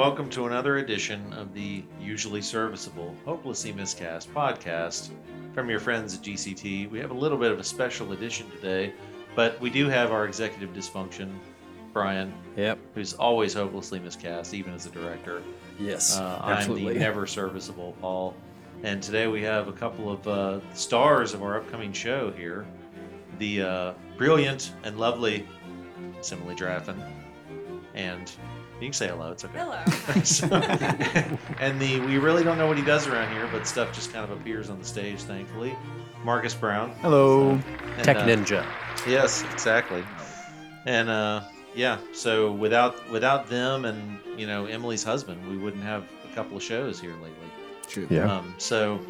welcome to another edition of the usually serviceable, hopelessly miscast podcast from your friends at GCT. We have a little bit of a special edition today, but we do have our executive dysfunction, Brian, Yep. who's always hopelessly miscast, even as a director. Yes. Uh, I'm the never serviceable Paul, and today we have a couple of uh, stars of our upcoming show here: the uh, brilliant and lovely Emily Draffen, and you can say hello. It's okay. Hello. So- and the we really don't know what he does around here, but stuff just kind of appears on the stage. Thankfully, Marques Brown. Hello. And, Tech uh, Ninja. Yes, exactly. And uh, yeah, so without without them and you know Emily's husband, we wouldn't have a couple of shows here lately. True. Yeah. Um, so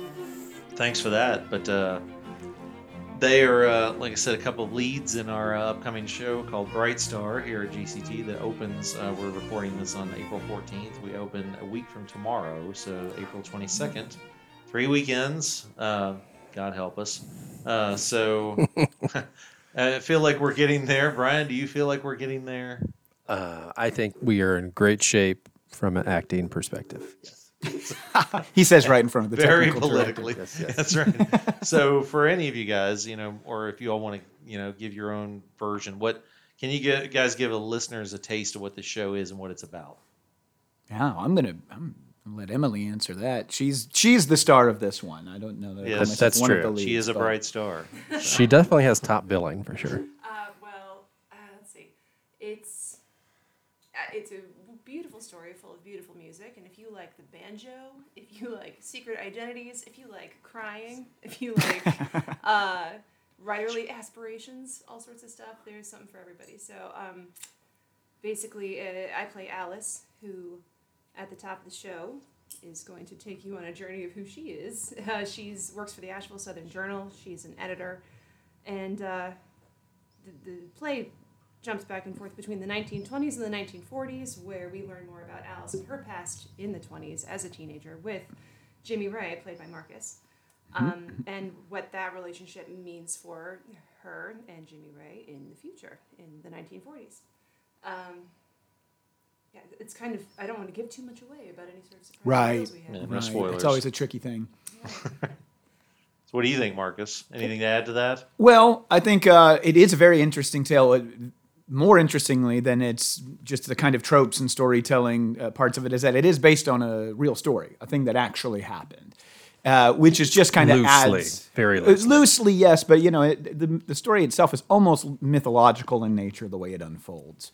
thanks for that. But uh, they are, uh, like I said, a couple of leads in our uh, upcoming show called Bright Star here at GCT that opens. Uh, we're recording this on April 14th. We open a week from tomorrow, so April 22nd. Three weekends. Uh, God help us. Uh, so I feel like we're getting there. Brian, do you feel like we're getting there? Uh, I think we are in great shape from an acting perspective. He says right in front of the very politically. Yes, yes. That's right. so, for any of you guys, you know, or if you all want to, you know, give your own version, what can you get, guys give the listeners a taste of what the show is and what it's about? Yeah, I'm gonna I'm gonna let Emily answer that. She's she's the star of this one. I don't know that. I Yes. call myself That's one of true. the leads, she is a bright star. She definitely has top billing for sure. Uh, well, uh, let's see. It's uh, it's a beautiful story full of beautiful music, and if you like the banjo, if you like secret identities, if you like crying, if you like uh, writerly aspirations, all sorts of stuff, there's something for everybody. So um, basically, uh, I play Alice, who at the top of the show is going to take you on a journey of who she is. Uh, she's works for the Asheville Southern Journal. She's an editor, and uh, the, the play jumps back and forth between the 1920s and the 1940s, where we learn more about Alice and her past in the 20s as a teenager with Jimmy Ray, played by Marques, um, and what that relationship means for her and Jimmy Ray in the future, in the 1940s. Um, yeah, it's kind of, I don't want to give too much away about any sort of surprise Right. we have. Yeah. No Right. spoilers. It's always a tricky thing. So, what do you think, Marques? Anything to add to that? Well, I think uh, it is a very interesting tale. It- More interestingly than it's just the kind of tropes and storytelling uh, parts of it is that it is based on a real story, a thing that actually happened, uh, which is just kind of Loosely, adds very loosely. loosely, yes, but you know it, the the story itself is almost mythological in nature the way it unfolds.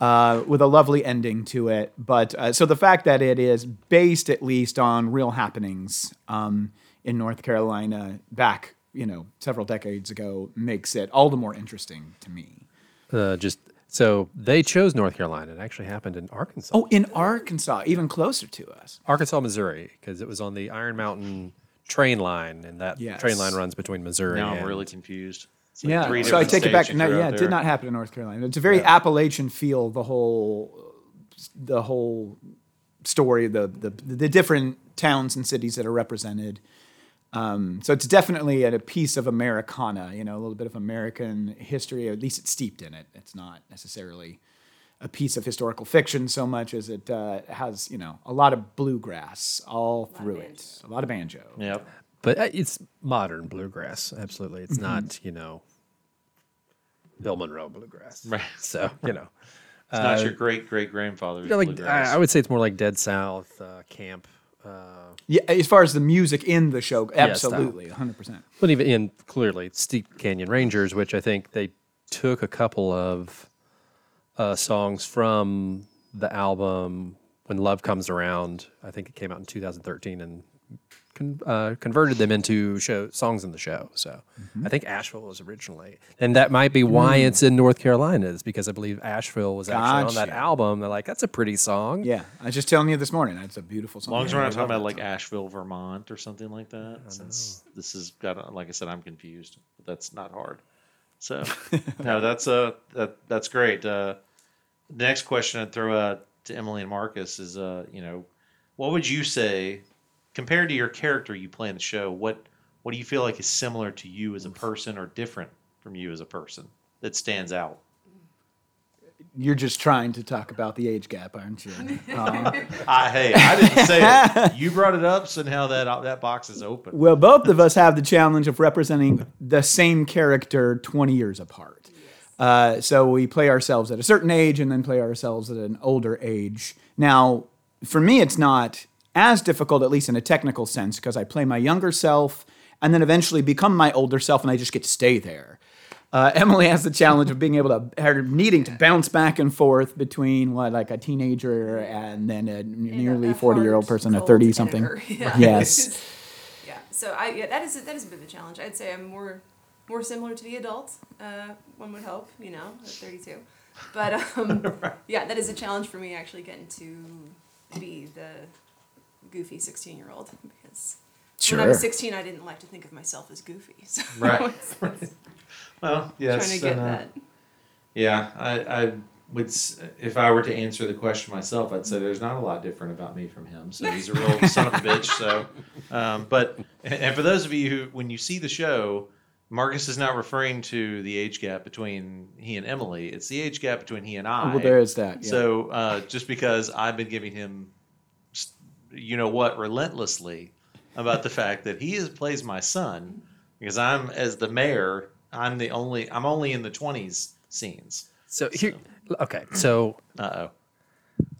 Uh, with a lovely ending to it, but uh, so the fact that it is based at least on real happenings um, in North Carolina back, you know, several decades ago makes it all the more interesting to me. Uh, just so they chose North Carolina. It actually happened in Arkansas. Oh, in Arkansas, even closer to us. Arkansas, Missouri, because it was on the Iron Mountain train line, and that Yes. train line runs between Missouri. Now and I'm really confused. Like Yeah, so I take it back. No, yeah, it did not happen in North Carolina. It's a very Appalachian feel. The whole, the whole story, the the the different towns and cities that are represented. Um, so it's definitely a piece of Americana. You know, a little bit of American history. At least it's steeped in it. It's not necessarily a piece of historical fiction so much as it uh, has, you know, a lot of bluegrass all through it. A lot of banjo. Yep. But uh, it's modern bluegrass. Absolutely, it's Mm-hmm. not you know Bill Monroe bluegrass. Right. So you know, It's not your great great grandfather's. yeah, like bluegrass. I, I would say it's more like Dead South uh, camp. Uh, Yeah, as far as the music in the show, style. absolutely, hundred percent. but even in clearly Steep Canyon Rangers, which I think they took a couple of uh, songs from the album when Love Comes Around. I think it came out in 2013 and con- uh, converted them into show songs in the show. So I think Asheville was originally, and that might be why it's in North Carolina, is because I believe Asheville was actually on that album. They're like, that's a pretty song. Yeah, I was just telling you this morning. It's a beautiful song. As song. long as we're not talking about like song. Asheville, Vermont, or something like that, since this has got, like I said, I'm confused. But that's not hard. So no, that's uh that that's great. Uh, the next question I'd throw out to Emily and Marques is, uh, you know, what would you say compared to your character you play in the show? What what do you feel like is similar to you as a person or different from you as a person that stands out? you're just trying to talk about the age gap, aren't you? Um, I, hey, I didn't say it. You brought it up, so now that that box is open. well, both of us have the challenge of representing the same character 20 years apart. Uh, so we play ourselves at a certain age and then play ourselves at an older age. Now, for me, it's not as difficult, at least in a technical sense, because I play my younger self and then eventually become my older self, and I just get to stay there. Uh, Emily has the challenge of being able to, her needing to bounce back and forth between what, like a teenager and then a nearly a 40 year old person, a 30 something. Yeah. Yes. yeah. So I yeah that is a, that is a bit of a challenge. I'd say I'm more more similar to the adult. Uh, one would hope, you know, at 32. But um, yeah, that is a challenge for me actually getting to be the goofy 16 year old because when I was 16, I didn't like to think of myself as goofy. So Right. it's- it's Well, yes. trying to get uh, that. Yeah, I, I would. If I were to answer the question myself, I'd say there's not a lot different about me from him. So he's a real son of a bitch. So, um, but and for those of you who, when you see the show, Marques is not referring to the age gap between he and Emily. It's the age gap between he and I. Well, there is that. Yeah. So uh, just because I've been giving him, s- you know what, relentlessly about the fact that he is plays my son, because I'm as the mayor, I'm the only, I'm only in the twenties scenes. So here, okay. So Uh oh.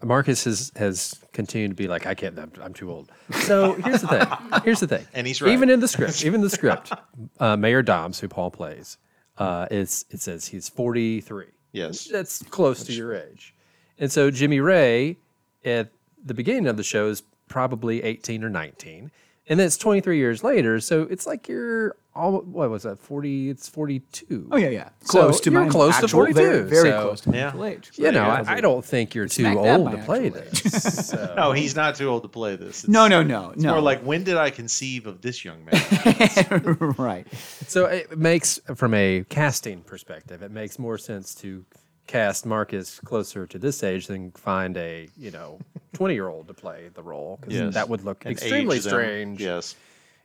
Marques has has continued to be like, I can't. I'm, I'm too old. So here's the thing. Here's the thing. And he's right. Even in the script, even the script, uh, Mayor Dobbs, who Paul plays, uh, is it says he's 43. Yes. That's close to your age. And so Jimmy Ray at the beginning of the show is probably 18 or 19. And then it's 23 years later. So it's like you're all, what was that, 40? It's 42. Oh yeah, yeah. So Close to you're my close to 42, Very, very so- close to my Yeah. actual age. You know, Yeah. I, I don't think you're too old to play this. So- No, he's not too old to play this. It's, No, no, no, It's no. more like when did I conceive of this young man? right. So it makes, from a casting perspective, it makes more sense to cast Marques closer to this age than find a you know twenty year old to play the role because Yes. that would look And extremely strange Yes.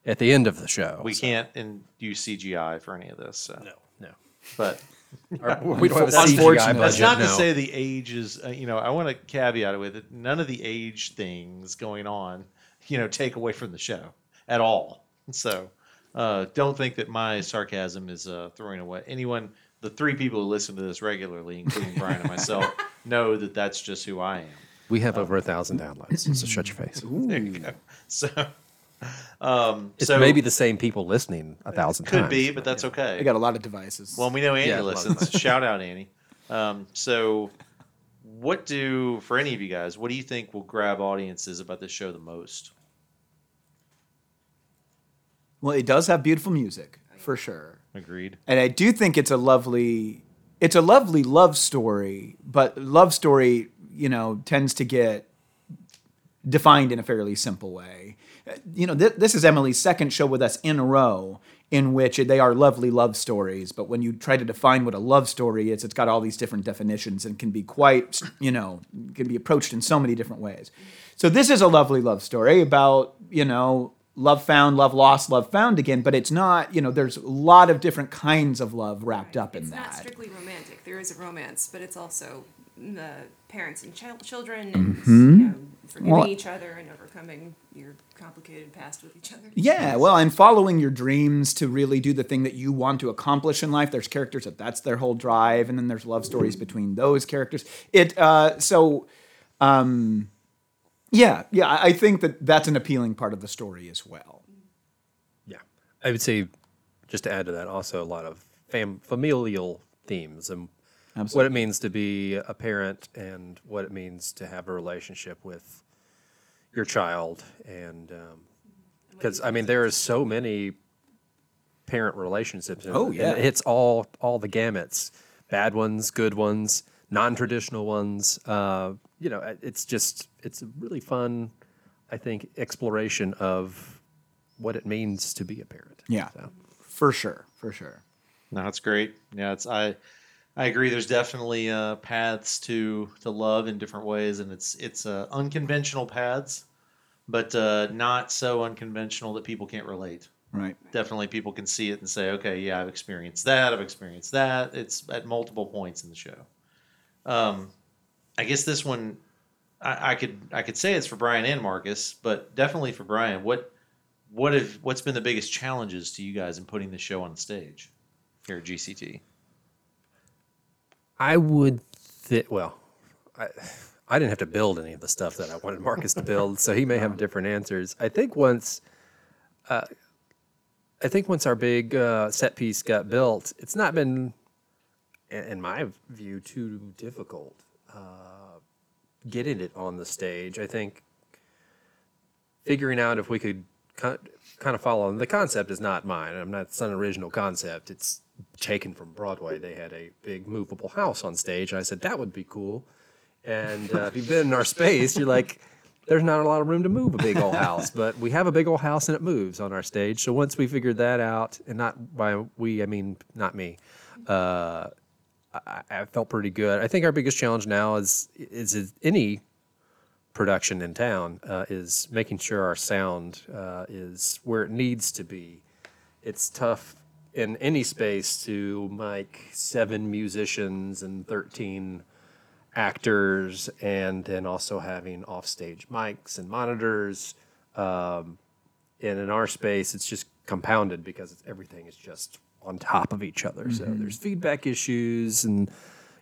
at the end of the show. We So, can't in, use CGI for any of this. So. No, no. But Our- we don't have a Unfortunately. CGI That's not to say the age is, uh, you know, I want to caveat it with it. None of the age things going on, you know, take away from the show at all. So uh, don't think that my sarcasm is uh, throwing away. Anyone, the three people who listen to this regularly, including Brian and myself, know that that's just who I am. We have over a thousand downloads, so shut your face. There you go. So, um, It's so maybe the same people listening a thousand could times. be, but that's okay. I got a lot of devices. Well, we know Annie Yeah, a lot of listens. Shout out Annie. Um, so, what do for any of you guys? What do you think will grab audiences about this show the most? well, it does have beautiful music for sure, Agreed. and I do think it's a lovely, it's a lovely love story. But love story, you know, tends to get defined in a fairly simple way. You know, th- this is Emily's second show with us in a row in which they are lovely love stories. But when you try to define what a love story is, it's got all these different definitions and can be quite, you know, can be approached in so many different ways. So this is a lovely love story about, you know, love found, love lost, love found again. But it's not, you know, there's a lot of different kinds of love wrapped up in It's that. not strictly romantic. There is a romance, but it's also the parents and chil- children and you know, forgiving Well- each other and overcoming your complicated past with each other. Yeah, well, and following your dreams to really do the thing that you want to accomplish in life. There's characters that that's their whole drive, and then there's love stories between those characters. It uh, so, um, yeah, yeah. I I think that that's an appealing part of the story as well. Yeah, I would say, just to add to that, also a lot of fam- familial themes and what it means to be a parent and what it means to have a relationship with your child, and um, because I mean there is so many parent relationships. and- Oh, and yeah. it hits all all the gamuts: bad ones, good ones, non-traditional ones. Uh, you know, it's just it's a really fun, I think, exploration of what it means to be a parent. Yeah, So. for sure, for sure. No, it's great. Yeah, it's I. I agree. There's definitely uh, paths to to love in different ways, and it's it's uh, unconventional paths, but uh, not so unconventional that people can't relate. Right. Definitely, people can see it and say, "Okay, yeah, I've experienced that. I've experienced that." It's at multiple points in the show. Um, I guess this one, I, I could I could say it's for Brian and Marques, but definitely for Brian. What what have what's been the biggest challenges to you guys in putting the show on stage here at GCT? I would think, well, I, I didn't have to build any of the stuff that I wanted Marques to build, so he may have different answers. I think once, uh, I think once our big uh, set piece got built, it's not been, in my view, too difficult uh, getting it on the stage. I think figuring out if we could kind of follow the concept is not mine. I'm not. It's an original concept. It's taken from Broadway. They had a big movable house on stage, and I said that would be cool. And uh, if you've been in our space, you're like, there's not a lot of room to move a big old house, but we have a big old house and it moves on our stage. So once we figured that out, and not by we, I mean not me, uh, I, I felt pretty good. I think our biggest challenge now is is, any production in town uh, is making sure our sound uh, is where it needs to be. It's tough in any space to mic seven musicians and 13 actors and then also having offstage mics and monitors. Um, and in our space, it's just compounded because everything is just on top of each other. So there's feedback issues and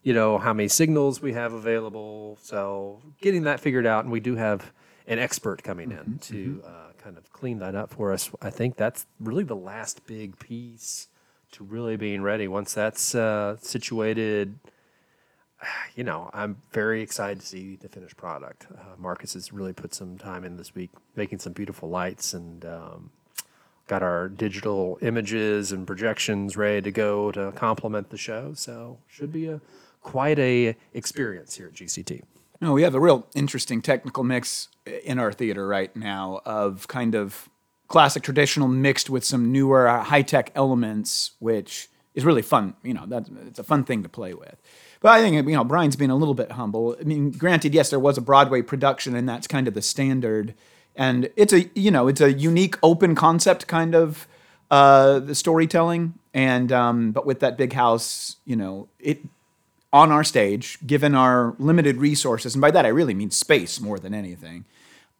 you know how many signals we have available. So getting that figured out, and we do have an expert coming in to uh, kind of clean that up for us. I think that's really the last big piece to really being ready. Once that's uh, situated, you know, I'm very excited to see the finished product. Uh, Marques has really put some time in this week, making some beautiful lights and. Um, got our digital images and projections ready to go to complement the show. So should be a quite a experience here at GCT. No, we have a real interesting technical mix in our theater right now of kind of classic traditional mixed with some newer uh, high tech elements, which is really fun. You know, that it's a fun thing to play with. But I think you know Brian's being a little bit humble. I mean, granted, yes, there was a Broadway production, and that's kind of the standard. And it's a you know it's a unique open concept kind of uh, the storytelling, and um, but with that big house, you know it on our stage, given our limited resources, and by that I really mean space more than anything,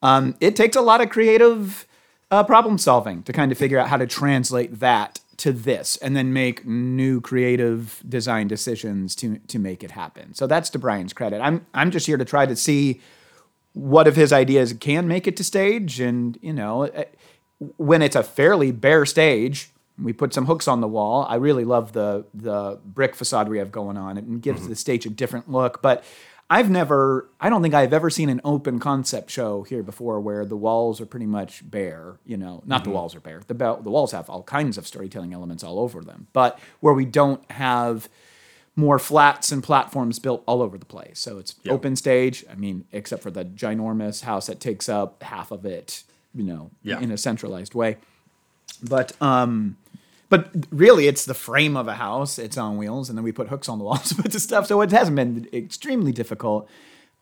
um, it takes a lot of creative uh, problem solving to kind of figure out how to translate that to this and then make new creative design decisions to to make it happen. So that's to Brian's credit. I'm I'm just here to try to see what of his ideas can make it to stage? And you know eh, when it's a fairly bare stage we put some hooks on the wall. I really love the the brick facade we have going on. It gives the stage a different look. But i've never i don't think i've ever seen an open concept show here before where the walls are pretty much bare you know. Not the walls are bare. The, the walls have all kinds of storytelling elements all over them. But where we don't have more flats and platforms built all over the place. So it's open stage. I mean, except for the ginormous house that takes up half of it, you know, Yeah. in a centralized way. But um, but really, it's the frame of a house. It's on wheels, and then we put hooks on the walls put the stuff. So it hasn't been extremely difficult.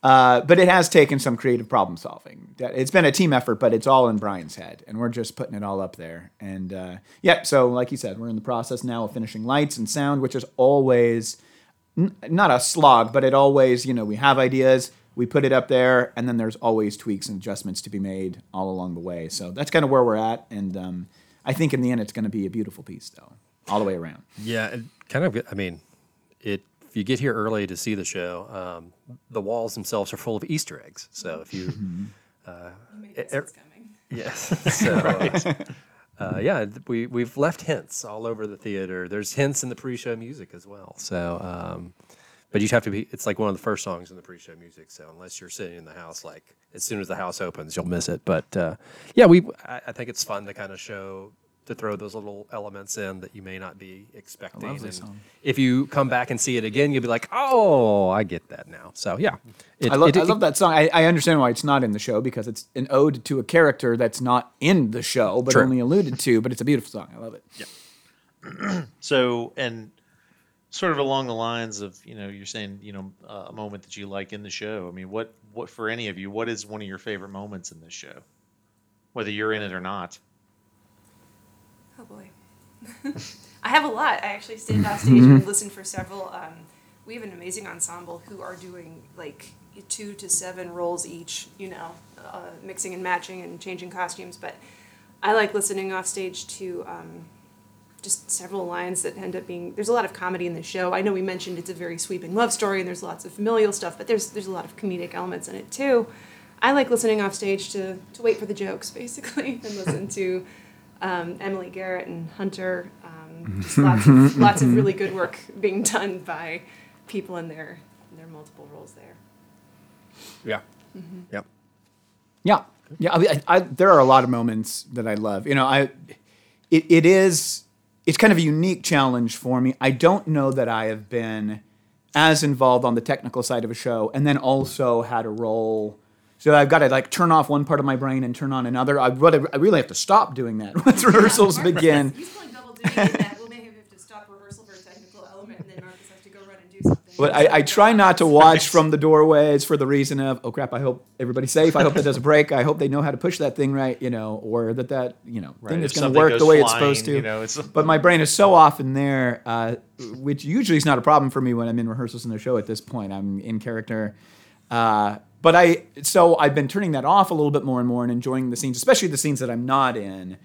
Uh, but it has taken some creative problem solving. It's been a team effort, but it's all in Brian's head, and we're just putting it all up there. And uh, yeah, so like you said, we're in the process now of finishing lights and sound, which is always n- not a slog, but it always, you know, we have ideas, we put it up there, and then there's always tweaks and adjustments to be made all along the way. So that's kind of where we're at, and um, I think in the end, it's going to be a beautiful piece, though, all the way around. Yeah, it kind of. I mean, it. If you get here early to see the show, um, the walls themselves are full of Easter eggs. So if you, You may guess er- coming. yes, so uh, yeah, we we've left hints all over the theater. There's hints in the pre-show music as well. So, um, but you'd have to be. It's like one of the first songs in the pre-show music. So unless you're sitting in the house, like as soon as the house opens, you'll miss it. But uh, yeah, we. I, I think it's fun to kind of show to throw those little elements in that you may not be expecting. and song. if you come back and see it again, you'll be like, "Oh, I get that now." So yeah, it, I, love, it- I love that song. I, I understand why it's not in the show because it's an ode to a character that's not in the show, but True. only alluded to. But it's a beautiful song. I love it. So, and sort of along the lines of, you know, you're saying, you know, uh, a moment that you like in the show. I mean, what, what for any of you, what is one of your favorite moments in this show, whether you're in it or not? Oh boy. I have a lot. I actually stand off stage and listen for several. Um, we have an amazing ensemble who are doing like two to seven roles each, you know, uh, mixing and matching and changing costumes. But I like listening off stage to um, just several lines that end up being. There's a lot of comedy in the show. I know we mentioned it's a very sweeping love story and there's lots of familial stuff, but there's there's a lot of comedic elements in it too. I like listening off stage to to wait for the jokes basically and listen to um, Emily Garrett and Hunter. Um, just lots of lots of really good work being done by people in their in their multiple roles there. Yeah. Yep. Yeah, yeah. I, I, I, there are a lot of moments that I love. You know, I it, it is it's kind of a unique challenge for me. I don't know that I have been as involved on the technical side of a show, and then also had a role. So I've got to like turn off one part of my brain and turn on another. I, really- I really have to stop doing that once rehearsals Marques begin. He's playing double duty that we'll maybe have to stop rehearsal for a technical element, and then Marques has to go run and do something. But I, I try not to watch from the doorways for the reason of, oh crap, I hope everybody's safe. I hope that doesn't break. I hope they know how to push that thing right, you know, or that that, you know, Right, thing is going to work the goes way it's supposed to. you know, it's- but my brain is so often there, uh, which usually is not a problem for me when I'm in rehearsals in the show at this point. I'm in character. Uh, but I, so I've been turning that off a little bit more and more and enjoying the scenes, especially the scenes that I'm not in.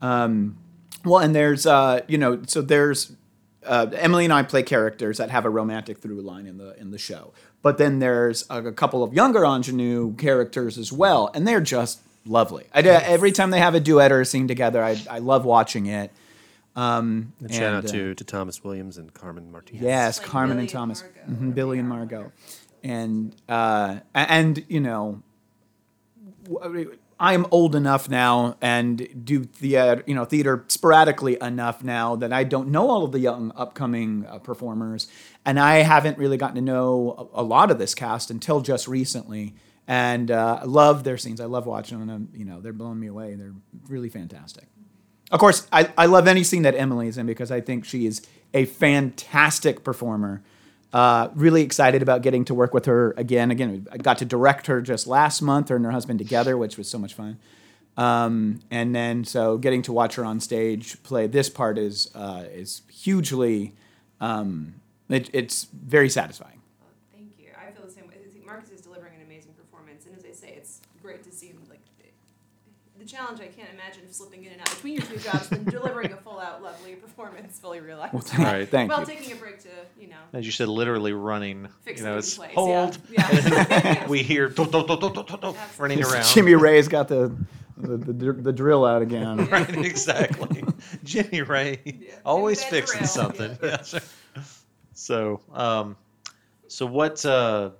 Um, well, and there's, uh, you know, so there's uh, Emily and I play characters that have a romantic through line in the in the show. But then there's a, a couple of younger ingenue characters as well, and they're just lovely. I, every time they have a duet or a scene together, I, I love watching it. Um, And shout and, out uh, to, to Thomas Williams and Carmen Martinez. Yes, Like Carmen and Billy and Thomas, Margo. Mhm, Billy and Margo, and uh, and you know, I am old enough now and do the you know theater sporadically enough now that I don't know all of the young upcoming uh, performers, and I haven't really gotten to know a, a lot of this cast until just recently. And uh, I love their scenes. I love watching them. You know, they're blowing me away. They're really fantastic. Of course, I, I love any scene that Emily's in because I think she is a fantastic performer. Uh, really excited about getting to work with her again. Again, I got to direct her just last month, her and her husband together, which was so much fun. Um, and then, so getting to watch her on stage play this part is uh, is hugely, um, it, it's very satisfying. Well, thank you. I feel the same way. I think Marques is delivering an amazing performance, and as I say, it's great to see him like. The challenge I can't imagine slipping in and out between your two jobs than delivering a full out lovely performance fully realized. Well, thank, Right. thank Well, you. taking a break to you know As you said, literally running. fix you know, it's place. hold. Yeah. yeah. We hear do, do, do, do, do, do, do, running around. Jimmy Ray's got the the, the, the drill out again. Right, exactly. Jimmy Ray, Yeah. always fixing real. something. Yeah. sure. So, um, so what? Uh,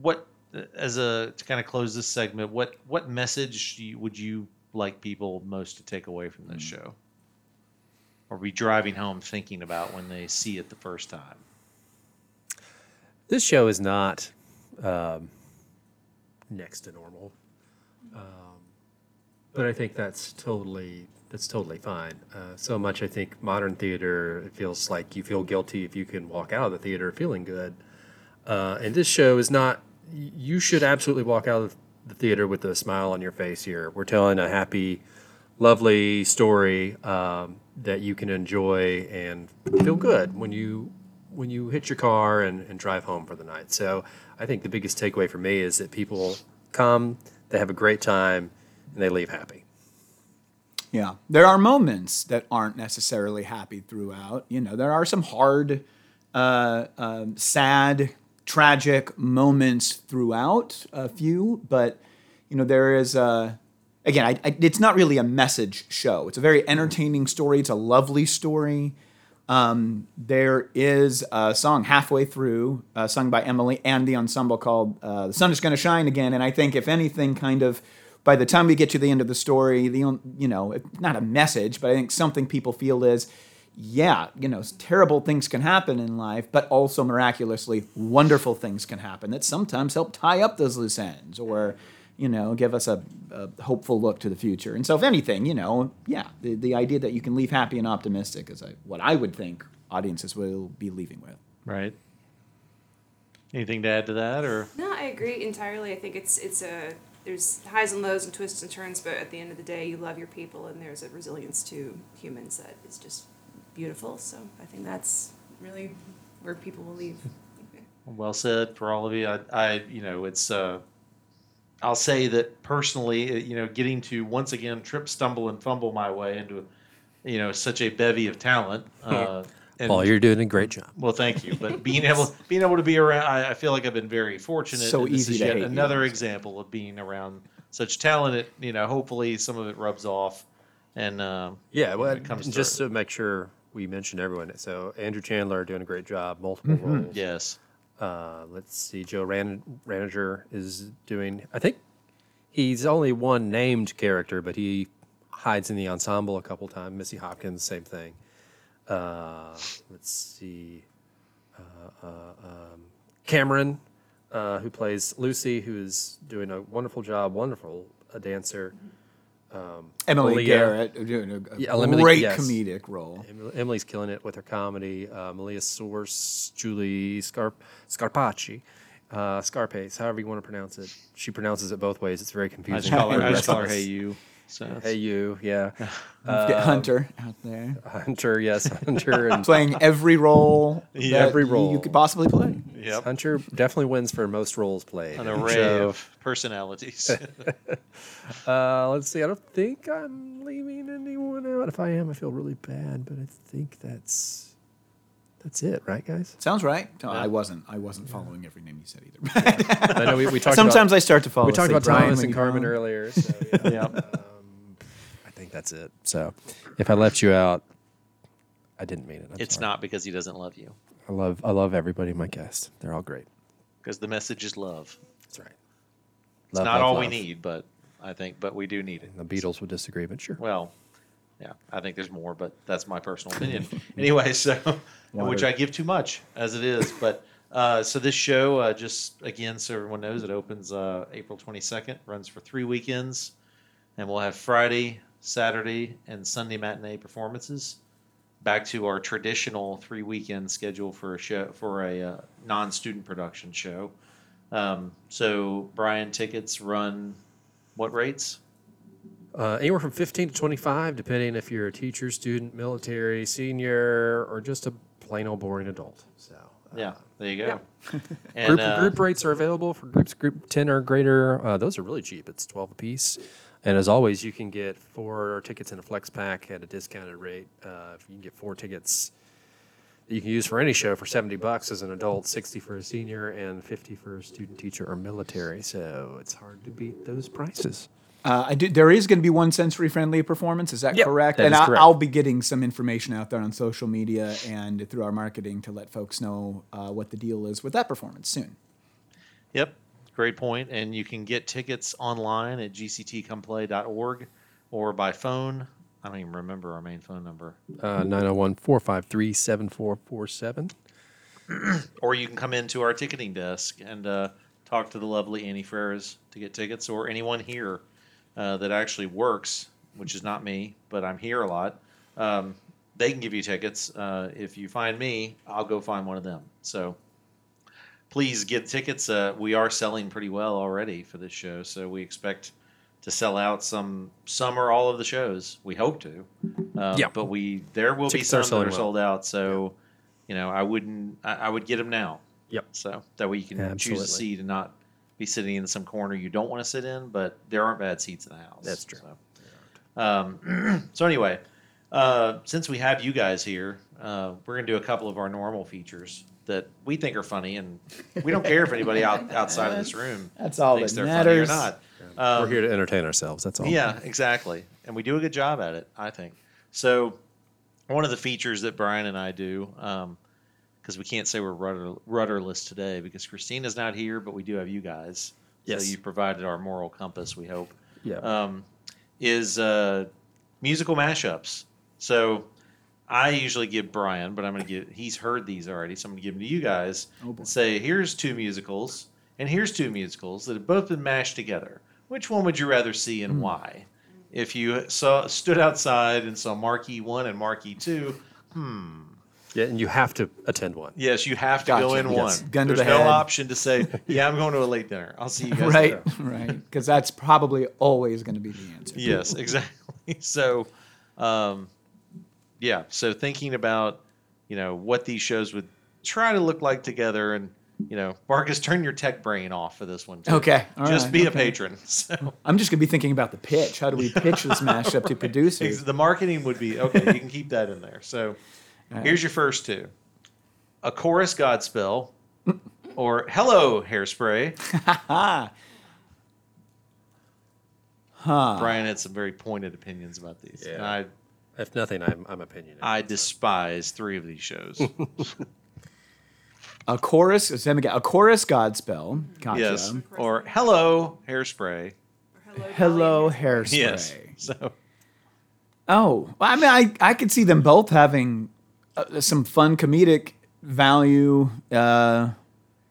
what as a to kind of close this segment? What what message you, would you like people most to take away from Hmm. this show, or be driving home thinking about when they see it the first time? This show is not um, next to normal, um, but I think that's totally that's totally fine. Uh, so much I think modern theater it feels like you feel guilty if you can walk out of the theater feeling good, uh, and this show is not. You should absolutely walk out of the theater with a smile on your face. Here, we're telling a happy, lovely story um, that you can enjoy and feel good when you when you hit your car and, and drive home for the night. So I think the biggest takeaway for me is that people come, they have a great time, and they leave happy. Yeah, there are moments that aren't necessarily happy throughout. You know, there are some hard, uh, um, sad, tragic moments throughout. A few, but you know, there is a again. I, I, it's not really a message show. It's a very entertaining story. It's a lovely story. Um, there is a song halfway through, uh, sung by Emily and the ensemble called uh, "The Sun Is Going to Shine Again," and I think, if anything, kind of by the time we get to the end of the story, the you know, not a message, but I think something people feel is, yeah, you know, terrible things can happen in life, but also miraculously wonderful things can happen that sometimes help tie up those loose ends or you know, give us a, a hopeful look to the future. And so, if anything, you know, yeah, the, the idea that you can leave happy and optimistic is I, what I would think audiences will be leaving with. Right. Anything to add to that, or No, I agree entirely. I think it's it's a there's highs and lows and twists and turns, but at the end of the day, you love your people, and there's a resilience to humans that is just beautiful. So I think that's really where people will leave. Well said for all of you. I, I you know, it's. Uh, I'll say that personally, uh, you know, getting to once again trip, stumble, and fumble my way into, you know, such a bevy of talent. Uh, and, Paul, you're doing a great job. well, thank you. But being able being able to be around, I, I feel like I've been very fortunate. So and this easy is to yet hate you. another example of being around such talent. It, you know, hopefully some of it rubs off, and uh, Yeah, well, it comes just through. to make sure we mentioned everyone. So Andrew Chandler doing a great job, multiple Mm-hmm. roles. yes, Uh, let's see, Joe Ran- Ranager is doing. I think he's only one named character, but he hides in the ensemble a couple times. Missy Hopkins, same thing. Uh, let's see, uh, uh, um, Cameron, uh, who plays Lucy, who is doing a wonderful job, wonderful a dancer. Emily Malia. Garrett doing a, a Yeah, Emily- great yes. comedic role. Em- Emily's killing it with her comedy. Uh, Malia Source, Julie Scarp, Scarpacci, uh, Scarpace, however you want to pronounce it. She pronounces it both ways. It's very I just confusing. call her, I just call her Hey You. So Hey, you, yeah. Get Hunter out there Hunter, yes, Hunter. And playing every role. Yeah. that Every you- role. you could possibly play. Yep, Hunter definitely wins for most roles played. an array show. of personalities. Uh, let's see. I don't think I'm leaving anyone out. If I am, I feel really bad, but I think that's that's it, right, guys? Sounds right. No, Yeah. I wasn't. I wasn't following every name you said either. I know we, we talked Sometimes about, I start to follow. we talked about Brian Thomas and Carmen follow. earlier. So, yeah. yeah. Um, I think that's it. So, if I left you out, I didn't mean it. I'm It's sorry. not because he doesn't love you, I love I love everybody. My guest, they're all great. because the message is love. That's right. It's Love, not love, all we need, but I think, but we do need it. The Beatles would disagree, but sure. Well, yeah, I think there's more, but that's my personal opinion. anyway, so which I give too much as it is, but uh, so this show, uh, just again, so everyone knows, it opens uh, April 22nd, runs for three weekends, and we'll have Friday, Saturday, and Sunday matinee performances. Back to our traditional three weekend schedule for a show for a uh, non-student production show. Um, so Brian, tickets run what rates? Uh, anywhere from 15 to 25, depending if you're a teacher, student, military, senior, or just a plain old boring adult. So, uh, Yeah, there you go. Group, And, uh, group rates are available for groups group 10 or greater. Uh, those are really cheap. It's 12 a piece. And as always, you can get four tickets in a flex pack at a discounted rate. Uh, if you can get four tickets that you can use for any show for 70 bucks as an adult, 60 for a senior, and 50 for a student, teacher, or military. So it's hard to beat those prices. Uh, I do, there is going to be one sensory friendly performance. Is that Yep, correct? that and is I, correct. I'll be getting some information out there on social media and through our marketing to let folks know uh, what the deal is with that performance soon. Yep, great point. And you can get tickets online at gctcomeplay.org or by phone. I don't even remember our main phone number. Uh, 901 453 7447. Or you can come into our ticketing desk and uh, talk to the lovely Annie Ferris to get tickets, or anyone here uh, that actually works, which is not me, but I'm here a lot. Um, they can give you tickets. Uh, if you find me, I'll go find one of them. So please get tickets. Uh, we are selling pretty well already for this show, so we expect to sell out some some or all of the shows. We hope to. Um, Yeah. But we there will Tickets be some that are well. sold out. So you know, I wouldn't. I, I would get them now. Yep. So that way you can choose a seat and not be sitting in some corner you don't want to sit in. But there aren't bad seats in the house. That's true. So, um, so anyway, uh, since we have you guys here, uh, we're gonna do a couple of our normal features that we think are funny, and we don't care if anybody out, outside of this room That's all thinks that they're funny or matters. not. We're Um, here to entertain ourselves. That's all. yeah, exactly. And we do a good job at it, I think. So, one of the features that Brian and I do, because we can't say we're rudder, rudderless today because Christina's not here, but we do have you guys. Yes. So, you provided our moral compass, we hope, Yeah. um, is uh, musical mashups. So, I usually give Brian, but I'm going to give, he's heard these already, so I'm going to give them to you guys Oh, boy. and say, here's two musicals, and here's two musicals that have both been mashed together. Which one would you rather see and why? If you saw stood outside and saw Marquee One and Marquee Two, hmm. yeah, and you have to attend one. Yes, you have to go in Yes. one. Gun to There's the no head. option to say, "Yeah, I'm going to a late dinner. I'll see you guys." Later. Right, there." right. Because that's probably always going to be the answer. Yes, exactly. So, um, yeah. So thinking about, you know, what these shows would try to look like together and you know, Marques, turn your tech brain off for this one. Too. Okay, all just right, be a patron. So I'm just gonna be thinking about the pitch. How do we pitch this mashup to producers? the marketing would be okay. You can keep that in there. So here's your first two: a chorus Godspell, or "Hello Hairspray." Huh. Brian had some very pointed opinions about these. Yeah. And I If nothing, I'm, I'm opinionated. I despise three of these shows. A chorus. Let me get a chorus Godspell. Gotcha. yes, or "Hello Hairspray." Or Hello, Dolly hairspray. Yes. So Oh, well, I mean, I I could see them both having uh, some fun comedic value. Uh,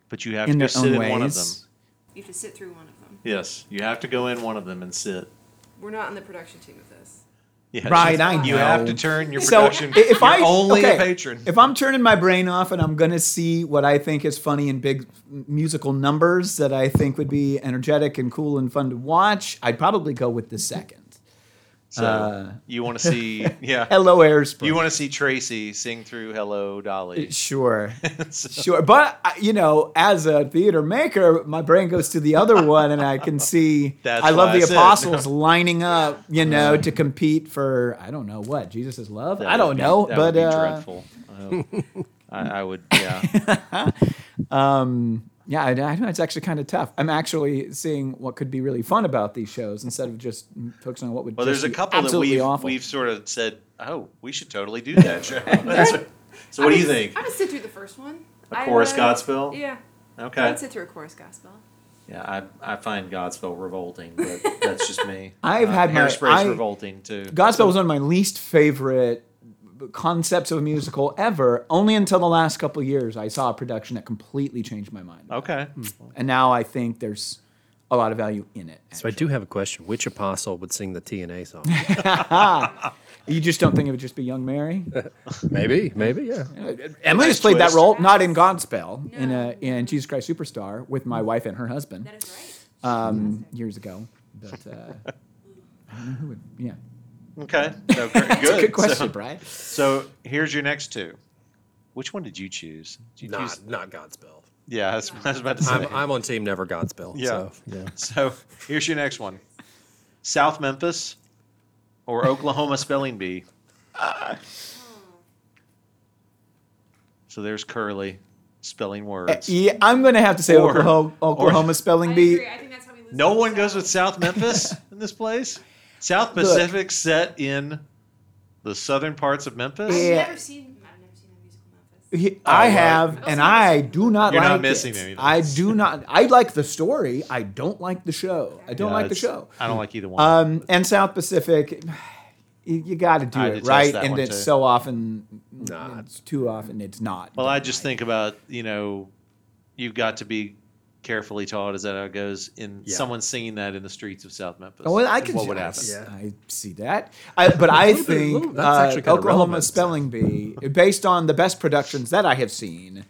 but you have in to their sit own in one of them. ways. You have to sit through one of them. Yes, you have to go in one of them and sit. We're not on the production team of this. Yes. Right, I You have know. to turn your So production. i- if you're I only okay, a patron. if I'm turning my brain off and I'm gonna see what I think is funny in big musical numbers that I think would be energetic and cool and fun to watch, I'd probably go with the second. So uh, you want to see, yeah. Hello, Hairspray. You want to see Tracy sing through "Hello Dolly." Sure, So- sure. But you know, as a theater maker, my brain goes to the other one, and I can see. That's I love I the said- apostles lining up, you know, to compete for I don't know what Jesus' love. That I don't be- know, but uh, dreadful. I, I would, yeah. um, yeah, I, I know it's actually kind of tough. I'm actually seeing what could be really fun about these shows instead of just focusing on what would. Well, just there's a couple that we've awful. we've sort of said, "Oh, we should totally do that show." That's what- so, what do you think? I'm gonna sit through the first one. A I chorus uh, would- Godspell? Yeah. Okay. I'd sit through a chorus Godspell. Yeah, I, I find Godspell revolting, but that's just me. I've uh, had my- Hairspray's I- revolting too. Godspell was one of my least favorite concepts of a musical ever. Only until the last couple of years, I saw a production that completely changed my mind. Okay. And now I think there's a lot of value in it. so I do have a question. Which apostle would sing the TNA song? You just don't think it would just be young Mary? maybe, maybe, yeah. Emily has Nice played that role, not in Godspell, in No. uh, in Jesus Christ Superstar with my wife and her husband That is right. um, years ago. But uh, I don't know who would. Yeah, Okay. So, good. It's a good question, So, Brian. so here's your next two. Which one did you choose? Did you Not, choose? not Godspell. Yeah, I was, I was about to say. I'm, I'm on team never Godspell. Yeah. So, yeah. So here's your next one: South Memphis or Oklahoma Spelling Bee. So there's Curly spelling words. Eh, yeah, I'm going to have to say Or- Oklahoma, Oklahoma I spelling bee. agree. I think that's how we lose. No the one goes with South Memphis in this place. South Look. Pacific set in the southern parts of Memphis. I've Yeah. never seen. I've never seen a musical Memphis. He- I well, have, I've and I never seen do not You're like not missing it. anything. I do not. I like the story. I don't like the show. I don't Yeah, like the it's- show. I don't like either one. Um, and South Pacific, you, you got to do I it detest right, that and one, it's too. so often, Not. it's too often it's not. well, I just right. think about you know, you've got to be carefully taught. Is that how it goes? In Yeah. someone singing that in the streets of South Memphis. Oh, well, I can What see, would I happen? Yeah. I see that. I, but I little bit- think little- that's uh, actually Oklahoma relevant. Spelling Bee, based on the best productions that I have seen,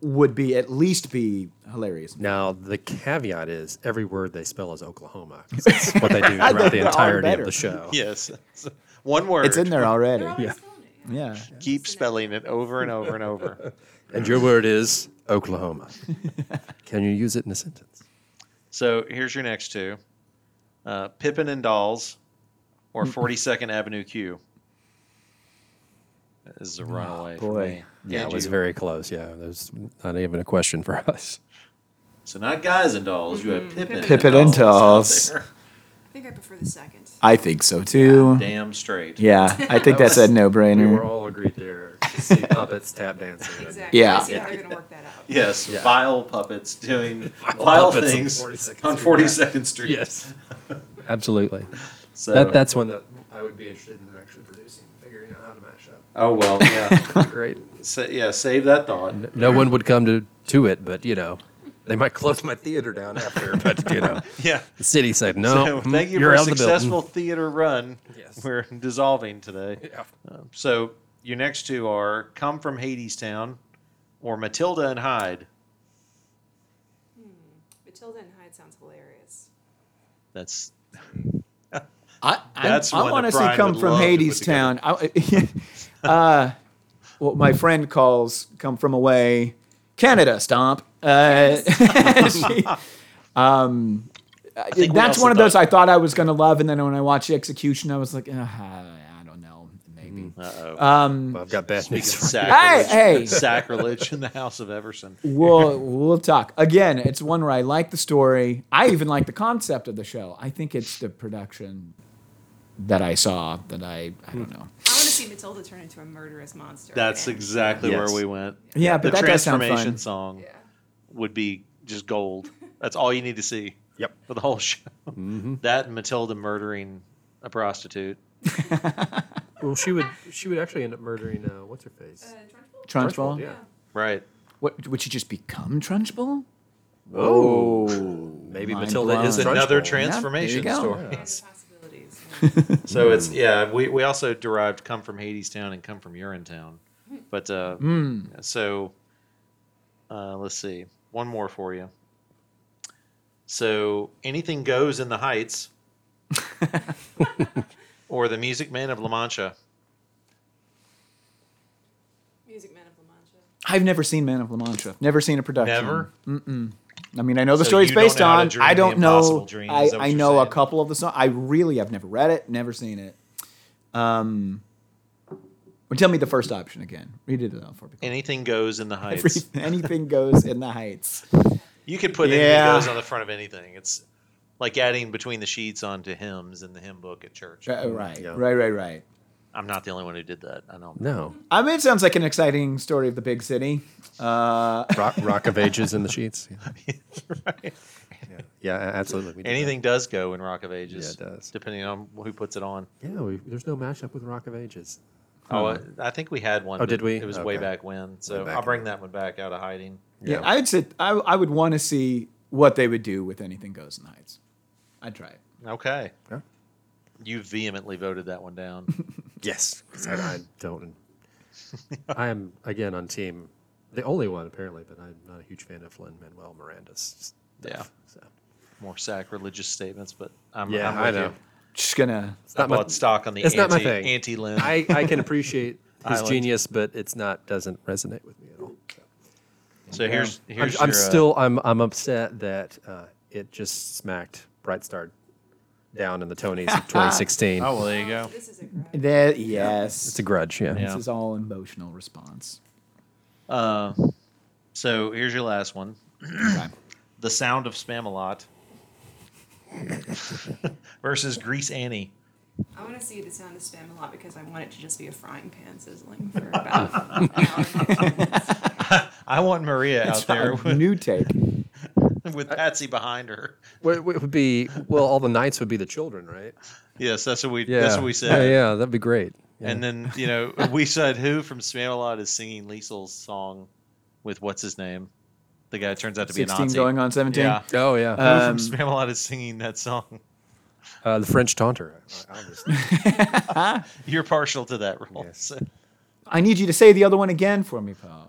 would be at least be hilarious. Now, the caveat is every word they spell is Oklahoma. That's what they do throughout the think entirety of the show. Yes, one word. It's in there already. They're Yeah. Yeah. Keep spelling it over and over and over. And your word is Oklahoma. Can you use it in a sentence? So here's your next two: uh, Pippin and Dolls, or 42nd Avenue Q. This is a runaway. for boy. me. Yeah, And it was you. very close. Yeah, there's not even a question for us. So not guys and dolls. You have Pippin. Pippin and Dolls. out there. I think I prefer the second. I think so too. Damn straight. Yeah, I think that's a We no-brainer. We were all agreed there to see puppets tap dancing. Exactly. Yeah. I see how they're gonna work that out. Yes, Yeah. vile puppets doing vile puppets on things 42nd on Street. 42nd Street. Yes, absolutely. So, That, that's one that I would be interested in actually producing, figuring out how to mash up. oh well, yeah. Great. Sa- yeah, save that thought. No one would come to, to it, but you know, they might close my theater down after. But you know, Yeah. the city said no. So mm, thank you you're for a out of the building." successful theater run. Yes. We're dissolving today. Yeah. Um, so your next two are "Come from Hadestown" or "Matilda and Hyde." Matilda and Hyde sounds hilarious. That's I, I, That's I one want to see come from love Hadestown. I, uh, what my friend calls "come from away," Canada stomp. Uh, she- um, that's one of those I thought I was going to love, and then when I watched the execution, I was like, "Ah, I don't know, maybe. Uh-oh. Um, Well, I've got bad Speaking news. of for you. sacrilege, hey. sacrilege in the House of Everson. we'll we'll talk again. It's one where I like the story. I even like the concept of the show. I think it's the production that I saw that I I don't know. I want to see Matilda turn into a murderous monster. That's again. exactly Yes. where we went. Yeah, but the that does sound transformation fun. song Yeah. Would be just gold. That's all you need to see Yep. for the whole show. Mm-hmm. That and Matilda murdering a prostitute. Well, she would. She would actually end up murdering. Uh, what's her face? Uh, Trunchbull? Trunchbull. Yeah. Right. What would she just become Trunchbull? Oh, Oh, maybe mind Matilda blown. is another Trunchbull. transformation go. story. Yeah, the. So it's yeah. We, we also derived "come from Hadestown" and "come from Urinetown," but uh, so uh, let's see. One more for you. So anything goes in the Heights, or the Music Man of La Mancha. Music Man of La Mancha. I've never seen Man of La Mancha. Never seen a production. Never. I mean, I know the So story's you don't based know how to on. dream I the don't impossible know. dream, I, that what I you're know a saying? couple of the songs. I really have never read it, never seen it. Um, well, tell me the first option again. Read it out for me. Anything goes in the Heights. Every- anything goes in the heights. You could put Yeah. anything goes on the front of anything. It's like adding between the sheets onto hymns in the hymn book at church. Uh, right, Yeah. right, right, right. I'm not the only one who did that. I know. No. I mean, it sounds like an exciting story of the big city. Uh, Rock, rock of Ages in the sheets. Yeah, right. yeah, yeah absolutely. we did that. Anything does go in Rock of Ages. Yeah, it does. Depending on who puts it on. Yeah, we, there's no mashup with Rock of Ages. Oh, oh, I, I think we had one. Oh, did we? It was way Okay. back when. So back I'll bring that one back out of hiding. yeah, I'd say I, I would want to see what they would do with anything goes in the heights. I'd try it. Okay. Yeah. You vehemently voted that one down. Yes, 'cause I, I don't. I am again on team. The only one apparently, but I'm not a huge fan of Lin Manuel Miranda's. Stuff, Yeah. So. More sacrilegious statements, but I'm, Yeah, I'm I know. you. Just gonna. It's not my- stock on the it's anti, not my thing. anti Lin. I, I can appreciate his Island. genius, but it's not doesn't resonate with me at all. So. so here's I'm, here's I'm your, uh, still I'm I'm upset that uh, it just smacked Bright Star down in the Tonys in 2016. Oh well, there you go. This is a grudge. That yes. It's a grudge, yeah. Yeah. This is all emotional response. Uh, so here's your last one. Okay. The Sound of Spamalot versus Grease Annie. I want to see the sound of spam a lot because I want it to just be a frying pan sizzling for about an hour. and a half. I want Maria out there A with, new take. with uh, Patsy behind her. Well, it would be well, all the knights would be the children, right? Yes, that's what we. Yeah, That's what we Yeah, said. yeah, that'd be great. Yeah. And then you know we said who from Spamalot is singing Liesl's song with what's his name, the guy turns out to be a 16 Nazi. going on 17. Yeah. oh yeah, Who Um, from Spamalot is singing that song? uh, the French taunter. Obviously. You're partial to that role. Yes. So, I need you to say the other one again for me, Paul.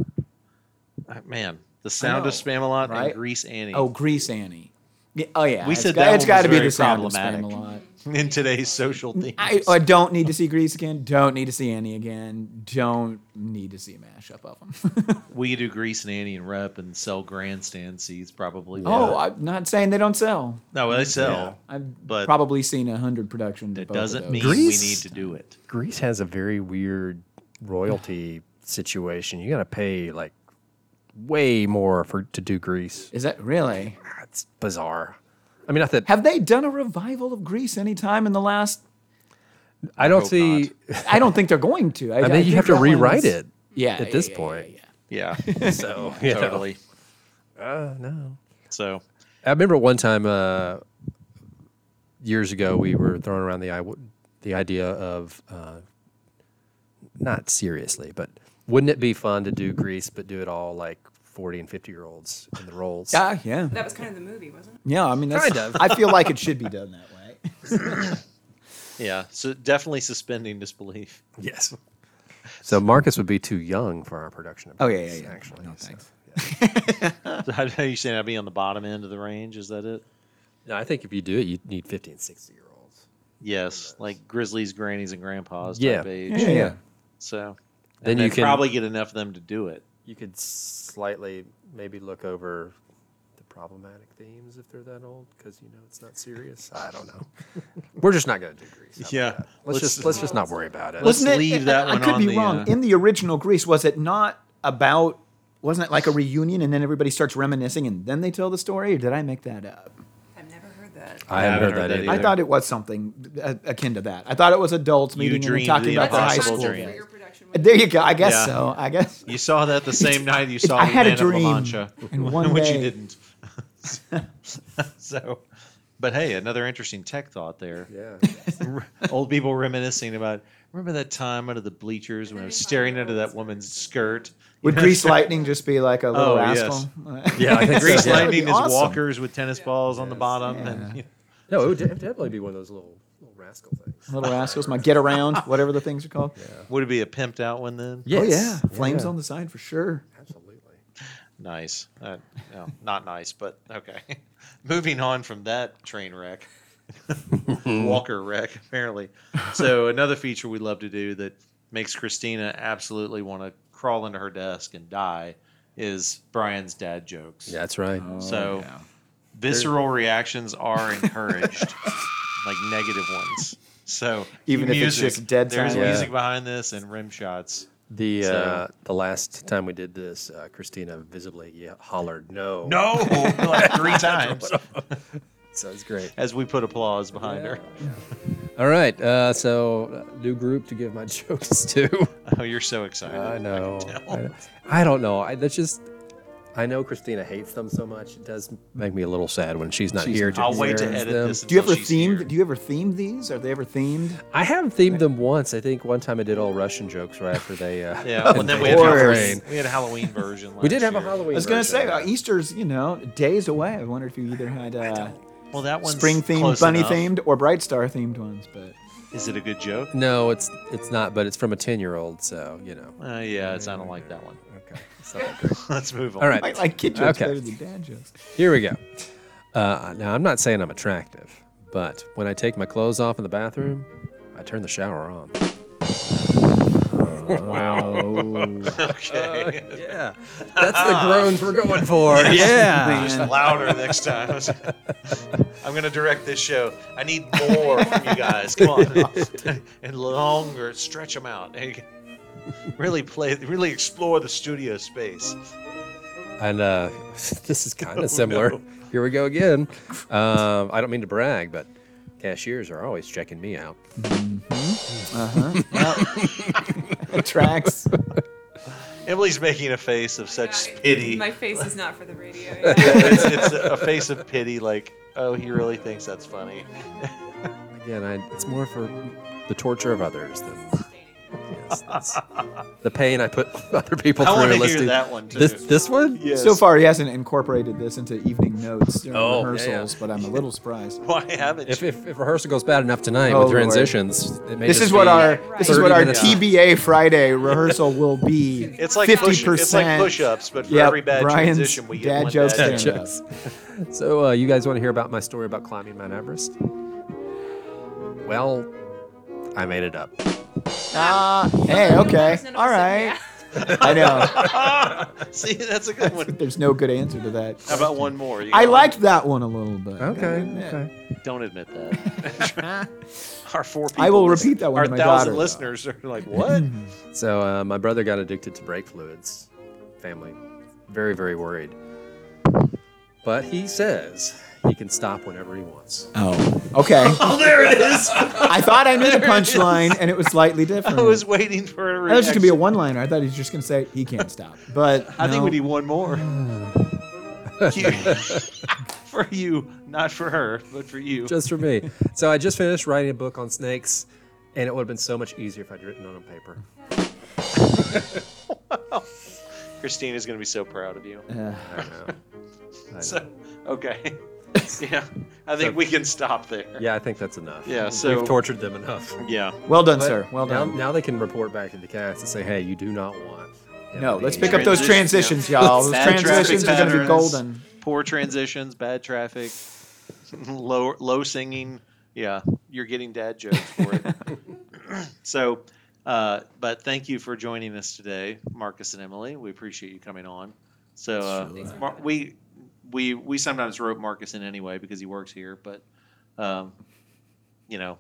uh, man, the sound of know, Spamalot right? and Grease Annie. Oh, Grease Annie. Yeah, oh yeah, We it's said got, that it's one got was to be very the sound of problematic. Spamalot. in today's social themes. I, I don't need to see Grease again. Don't need to see Annie again. Don't need to see a mashup of them. we could do Grease and Annie and rep and sell grandstand seats probably. Oh, I'm not saying they don't sell. no, they sell. I've But- probably seen a hundred productions. of It doesn't mean Grease? we need to do it. Grease has a very weird royalty situation. You got to pay like way more for to do Grease. Is that really? It's bizarre. I mean, not that Have they done a revival of Grease any time in the last? I don't hope see. I don't think they're going to. I, I mean, think you have to rewrite one's- it. Yeah. at yeah, this yeah, yeah, point. yeah. Yeah, So you know. totally. Uh, no. So I remember one time uh, years ago we were throwing around the the idea of uh, not seriously, but wouldn't it be fun to do Grease but do it all like forty and fifty year olds in the roles? Yeah, yeah, That was kind of the movie, wasn't it? yeah. I mean, that's, Kind of. I feel like it should be done that way. yeah, so definitely suspending disbelief. Yes. So Marques would be too young for our production. Of Oh, yeah, yeah, yeah. Actually, No, so, thanks. yeah. So how, how you saying I'd be on the bottom end of the range? Is that it? No, I think if you do it, you need 50 and 60 year olds. Yes, like Grizzlies, grannies, and grandpas Yeah. type age. Yeah, yeah. So Then you can probably get enough of them to do it. You could slightly maybe look over the problematic themes if they're that old because you know it's not serious. I don't know. We're just not going to do Grease. Yeah. Let's, let's- just let's just not worry about it. Let's Wasn't it- leave that one. I could on be the, wrong. uh, In the original Grease, was it not about? Wasn't it like a reunion, and then everybody starts reminiscing, and then they tell the story? Or did I make that up? I've never heard that. I haven't heard that either. I thought it was something uh, akin to that. I thought it was adults meeting and talking about the high school dream. Days. There you go. I guess Yeah. so. I guess. You saw that the same night you saw I the had a Man of La dream Mancha, in one which day. you didn't. so, but hey, another interesting tech thought there. Yeah. Old people reminiscing about. Remember that time under the bleachers when I was staring into that woman's skirt? Would Grease Lightning just be like a little Oh, rascal? Yeah, I think so. Grease Yeah. lightning is awesome. walkers with tennis balls on the bottom, Yeah. and you know, No, it would definitely be one of those little little rascal things. Little rascals, my get around, whatever the things are called. would it be a pimped out one then? Oh yeah, Yeah, flames yeah. on the side for sure. Absolutely. Nice. Uh, no, not nice, but okay. Moving on from that train wreck, Walker wreck, apparently. So, another feature we love to do that makes Christina absolutely want to crawl into her desk and die is Brian's dad jokes. Yeah, that's right. So, yeah. visceral reactions are encouraged, like negative ones. So, Even cue if it's just dead There's silence. music behind this and rim shots. The So- uh, the last time we did this, uh, Christina visibly yeah, hollered no. No, like three times So it's great. as we put applause behind her. All right, uh, so uh, new group to give my jokes to. Oh, you're so excited. I know. can tell. I, know. I don't know. I, that's just. I know Christina hates them so much. It does make me a little sad when she's not She's here. not To I'll wait to experience edit them. this. Do you until ever she's themed? here. Do you ever theme these? Are they ever themed? I have themed them once. I think one time I did all Russian jokes right after they. Uh, Yeah, and then we had, Of Halloween, course. we had a Halloween version. we did last have a year. Halloween. I was gonna say uh, Easter's, you know, days away. I wonder if you either had uh, Well, that one's spring themed, close bunny enough. themed, or Bright Star themed ones. But Is it a good joke? No, it's it's not. But it's from a ten year old, so you know. Uh, yeah, it's, I don't like that one. Okay. It's not that great. Let's move on. All right. I like kid jokes Okay. better than dad jokes. Here we go. Uh, now, I'm not saying I'm attractive, but when I take my clothes off in the bathroom, I turn the shower on. Wow. okay. yeah, that's the groans we're going for. Yeah. Just louder next time. I'm going to direct this show. I need more from you guys. Come on. and longer. Stretch them out. Hey, Really play. Really explore the studio space. And uh, this is kind Oh, of similar. no. Here we go again. Um, I don't mean to brag, but cashiers are always checking me out. uh-huh It tracks. Emily's making a face of such Yeah, pity. My face is not for the radio. it's, it's a face of pity, like, oh, he really thinks that's funny. Again, I, it's more for the torture of others than yes, that's the pain I put other people I through. want to hear listening- that one too. This this one? yes. So far, he hasn't incorporated this into evening notes during Oh, rehearsals, yeah. but I'm a little surprised. Why haven't If, you? if, if rehearsal goes bad enough tonight Oh, with transitions, it may This just is what be- our Right. this is what our minutes. TBA Friday rehearsal will be. It's like fifty push, It's like percent. push-ups, but for Yep, every bad Brian's transition, we get dad one jokes dad stand joke. So, uh, you guys want to hear about my story about climbing Mount Everest? Well, I made it up. Ah, hey, okay, None of us all said right. yeah. I know. See, that's a good one. There's no good answer to that. How about one more? You I got liked that one a little bit. Okay. Okay. Don't admit that. Our four people. I will listen- repeat that one Our to my thousand daughter, though. listeners are like, what? So, uh, my brother got addicted to brake fluids. Family, very, very worried. But he says he can stop whenever he wants. Oh, okay. oh, there it is. I thought I knew the punchline, and it was slightly different. I was waiting for a I reaction. thought it was just gonna be a one-liner. I thought he was just gonna say he can't stop. But I think we need one more. For you, not for her, but for you. Just for me. so, I just finished writing a book on snakes, and it would have been so much easier if I'd written it on paper. Christina's going to be so proud of you. Uh, I know. I know. So, okay. yeah, I think we can stop there. yeah, I think that's enough. Yeah, so- We've tortured them enough. Yeah. well done, But sir. Well now, done. now they can report back to the cast and say, hey, you do not want. him no, to let's be pick here." up those Transition, transitions, y'all. Those Bad transitions are gonna be patterns. golden. Poor transitions, bad traffic, low low singing. Yeah, you're getting dad jokes for it. so, Uh, but thank you for joining us today, Marques and Emily. We appreciate you coming on. So uh, Thanks Mar- we we we sometimes rope Marques in anyway because he works here, but um, you know,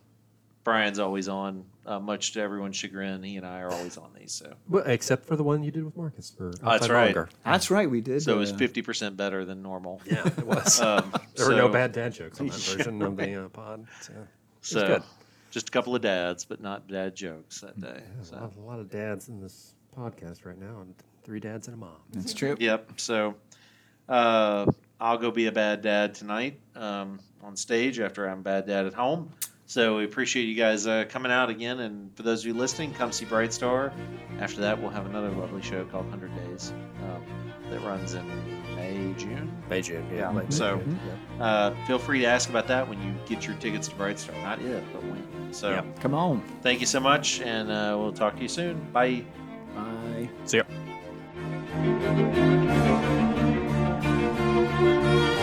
Brian's always on. Uh, much to everyone's chagrin, he and I are always on these. So Well, except for the one you did with Marques for Oh, that's right. Longer. That's right, we did. so it was fifty percent better than normal. Yeah, it was. Um, there were no bad dad jokes on that version of the uh, pod. So. So good. just a couple of dads, but not dad jokes that day. A So. lot, a lot of dads in this podcast right now, and three dads and a mom. That's true. Yep. So uh, I'll go be a bad dad tonight um, on stage after I'm bad dad at home. So we appreciate you guys uh, coming out again. And for those of you listening, come see Bright Star. After that, we'll have another lovely show called 100 Days um, that runs in May, June. May June, Yeah. late So- June, yeah. Uh, feel free to ask about that when you get your tickets to Bright Star. Not if, but when. So Yep. Come on. thank you so much, and uh, we'll talk to you soon. Bye. Bye. See ya. Música